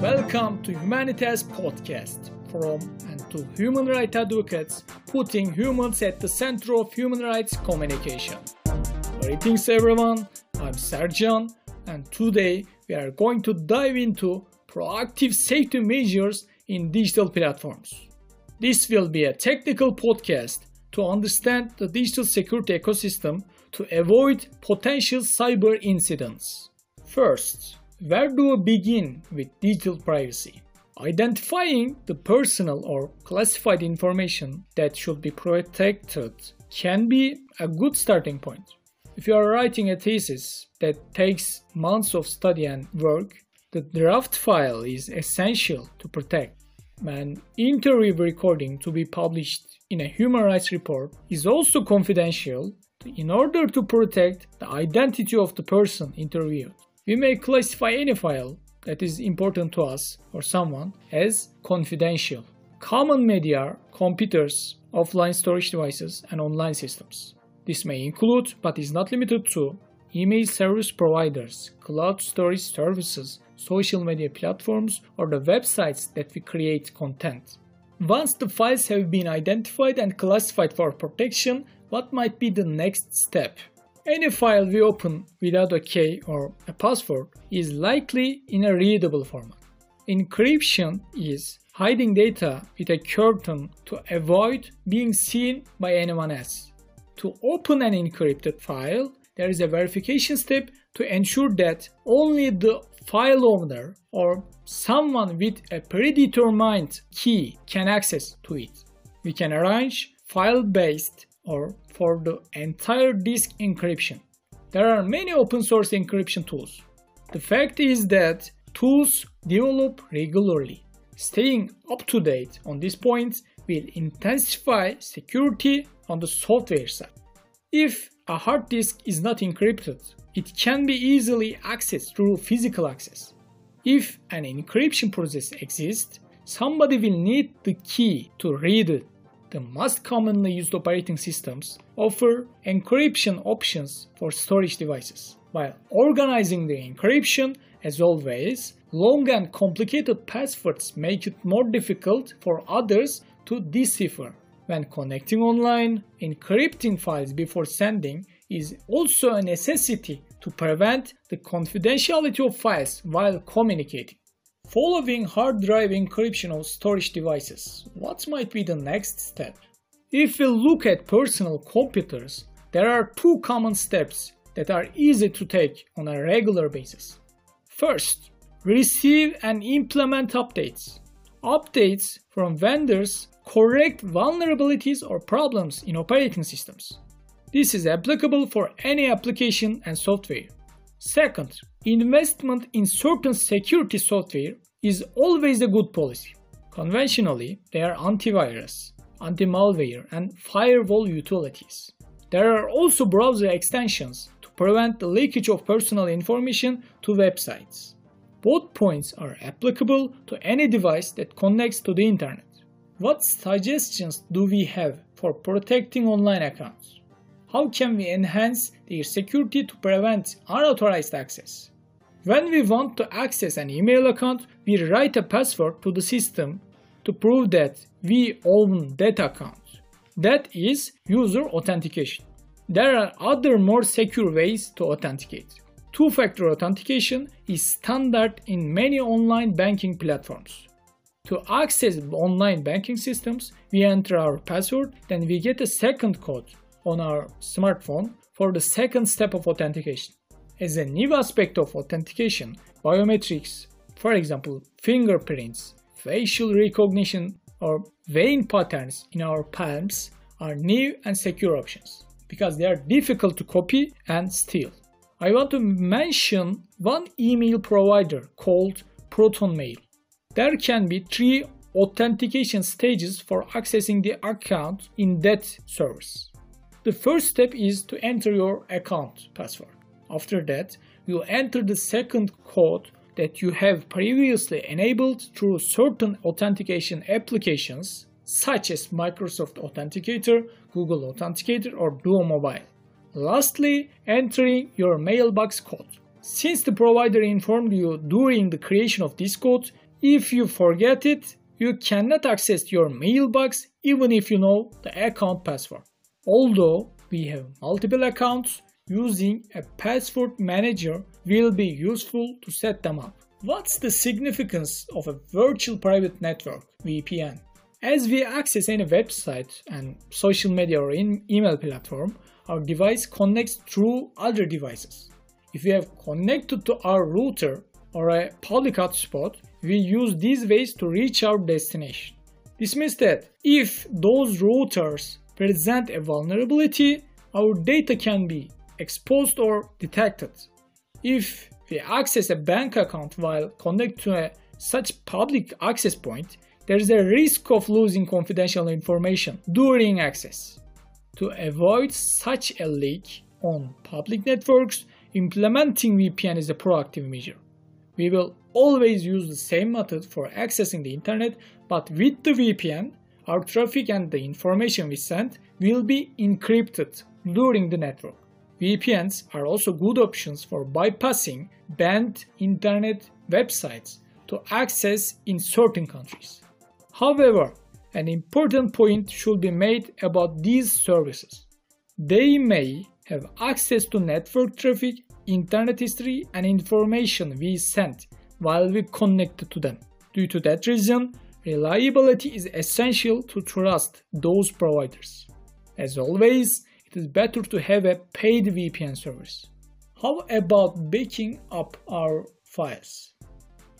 Welcome to Humanitas Podcast from and to human rights advocates putting humans at the center of human rights communication. Greetings everyone, I'm Serjan and today we are going to dive into proactive safety measures in digital platforms. This will be a technical podcast to understand the digital security ecosystem to avoid potential cyber incidents. First, where do we begin with digital privacy? Identifying the personal or classified information that should be protected can be a good starting point. If you are writing a thesis that takes months of study and work, the draft file is essential to protect. An interview recording to be published in a human rights report is also confidential in order to protect the identity of the person interviewed. We may classify any file that is important to us or someone as confidential. Common media are computers, offline storage devices, and online systems. This may include, but is not limited to, email service providers, cloud storage services, social media platforms, or the websites that we create content. Once the files have been identified and classified for protection, what might be the next step? Any file we open without a key or a password is likely in a readable format. Encryption is hiding data with a curtain to avoid being seen by anyone else. To open an encrypted file, there is a verification step to ensure that only the file owner or someone with a predetermined key can access to it. We can arrange file-based or for the entire disk encryption. There are many open source encryption tools. The fact is that tools develop regularly. Staying up to date on these points will intensify security on the software side. If a hard disk is not encrypted, it can be easily accessed through physical access. If an encryption process exists, somebody will need the key to read it the most commonly used operating systems offer encryption options for storage devices. While organizing the encryption, as always, long and complicated passwords make it more difficult for others to decipher. When connecting online, encrypting files before sending is also a necessity to prevent the confidentiality of files while communicating. Following hard drive encryption of storage devices, what might be the next step? If we look at personal computers, there are two common steps that are easy to take on a regular basis. First, receive and implement updates. Updates from vendors correct vulnerabilities or problems in operating systems. This is applicable for any application and software. Second, investment in certain security software is always a good policy. Conventionally, they are antivirus, anti-malware, and firewall utilities. There are also browser extensions to prevent the leakage of personal information to websites. Both points are applicable to any device that connects to the internet. What suggestions do we have for protecting online accounts? How can we enhance their security to prevent unauthorized access? When we want to access an email account, we write a password to the system to prove that we own that account. That is user authentication. There are other more secure ways to authenticate. Two-factor authentication is standard in many online banking platforms. To access online banking systems, we enter our password, then we get a second code on our smartphone for the second step of authentication. As a new aspect of authentication, biometrics, for example, fingerprints, facial recognition, or vein patterns in our palms are new and secure options because they are difficult to copy and steal. I want to mention one email provider called ProtonMail. There can be three authentication stages for accessing the account in that service. The first step is to enter your account password. After that, you enter the second code that you have previously enabled through certain authentication applications such as Microsoft Authenticator, Google Authenticator, or Duo Mobile. Lastly, entering your mailbox code. Since the provider informed you during the creation of this code, If you forget it, you cannot access your mailbox even if you know the account password. Although we have multiple accounts, using a password manager will be useful to set them up. What's the significance of a virtual private network VPN? As we access any website and social media or email platform, our device connects through other devices. If we have connected to our router or a public hotspot, we use these ways to reach our destination. This means that if those routers present a vulnerability, our data can be exposed or detected. If we access a bank account while connected to a, such public access point, there is a risk of losing confidential information during access. To avoid such a leak on public networks, implementing VPN is a proactive measure. We will always use the same method for accessing the internet, but with the VPN, our traffic and the information we send will be encrypted during the network. VPNs are also good options for bypassing banned internet websites to access in certain countries. However, an important point should be made about these services. They may have access to network traffic, internet history, and information we sent while we connect to them. Due to that reason, reliability is essential to trust those providers. As always, it is better to have a paid VPN service. How about backing up our files?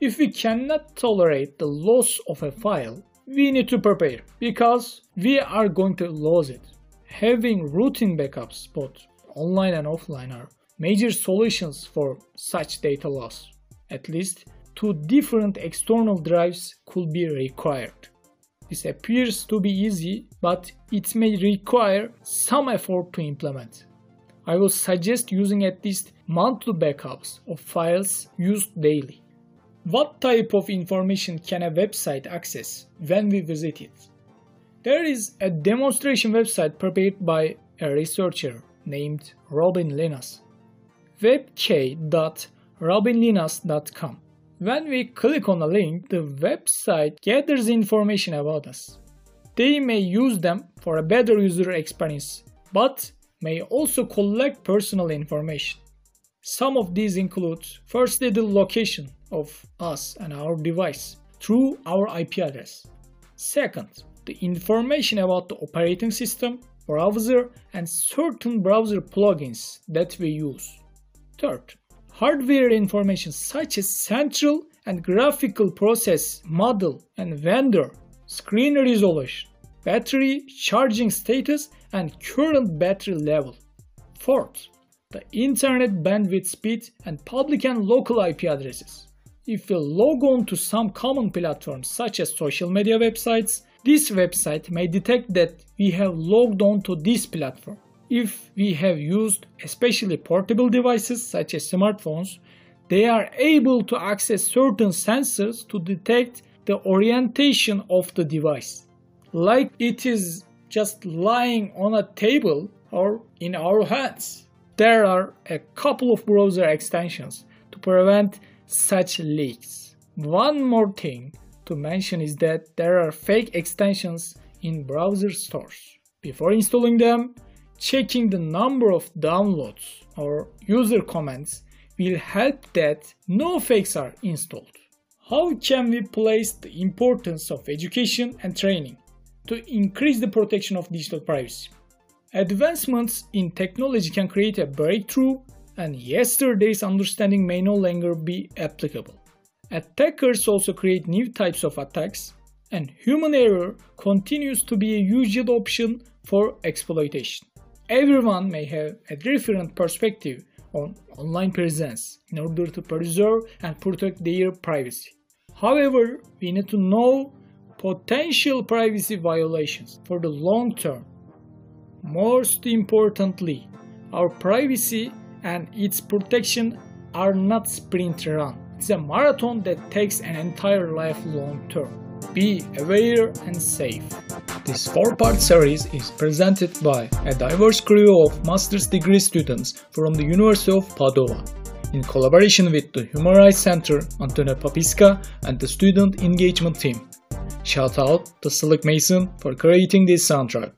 If we cannot tolerate the loss of a file, we need to prepare because we are going to lose it. Having routine backups, both online and offline, are major solutions for such data loss. At least two different external drives could be required. This appears to be easy, but it may require some effort to implement. I will suggest using at least monthly backups of files used daily. What type of information can a website access when we visit it? There is a demonstration website prepared by a researcher named Robin Linus. webkay.robinlinus.com. When we click on a link, the website gathers information about us. They may use them for a better user experience, but may also collect personal information. Some of these include firstly the location of us and our device through our IP address. Second, the information about the operating system, browser, and certain browser plugins that we use. Third, hardware information such as central and graphical process model and vendor, screen resolution, battery charging status, and current battery level. Fourth, the internet bandwidth speed and public and local IP addresses. If we log on to some common platforms such as social media websites, this website may detect that we have logged on to this platform. If we have used especially portable devices such as smartphones, they are able to access certain sensors to detect the orientation of the device. Like it is just lying on a table or in our hands there are a couple of browser extensions to prevent such leaks. One more thing to mention is that there are fake extensions in browser stores. Before installing them, checking the number of downloads or user comments will help that no fakes are installed. How can we place the importance of education and training to increase the protection of digital privacy? Advancements in technology can create a breakthrough, and yesterday's understanding may no longer be applicable. Attackers also create new types of attacks, and human error continues to be a usual option for exploitation. Everyone may have a different perspective on online presence in order to preserve and protect their privacy. However, we need to know potential privacy violations for the long term most importantly, our privacy and its protection are not sprint run. It's a marathon that takes an entire life long term. Be aware and safe. This four-part series is presented by a diverse crew of master's degree students from the University of Padova. in collaboration with the Human Rights Center, Antonio Papisca, and the Student Engagement Team. Shout out to Slick Mason for creating this soundtrack.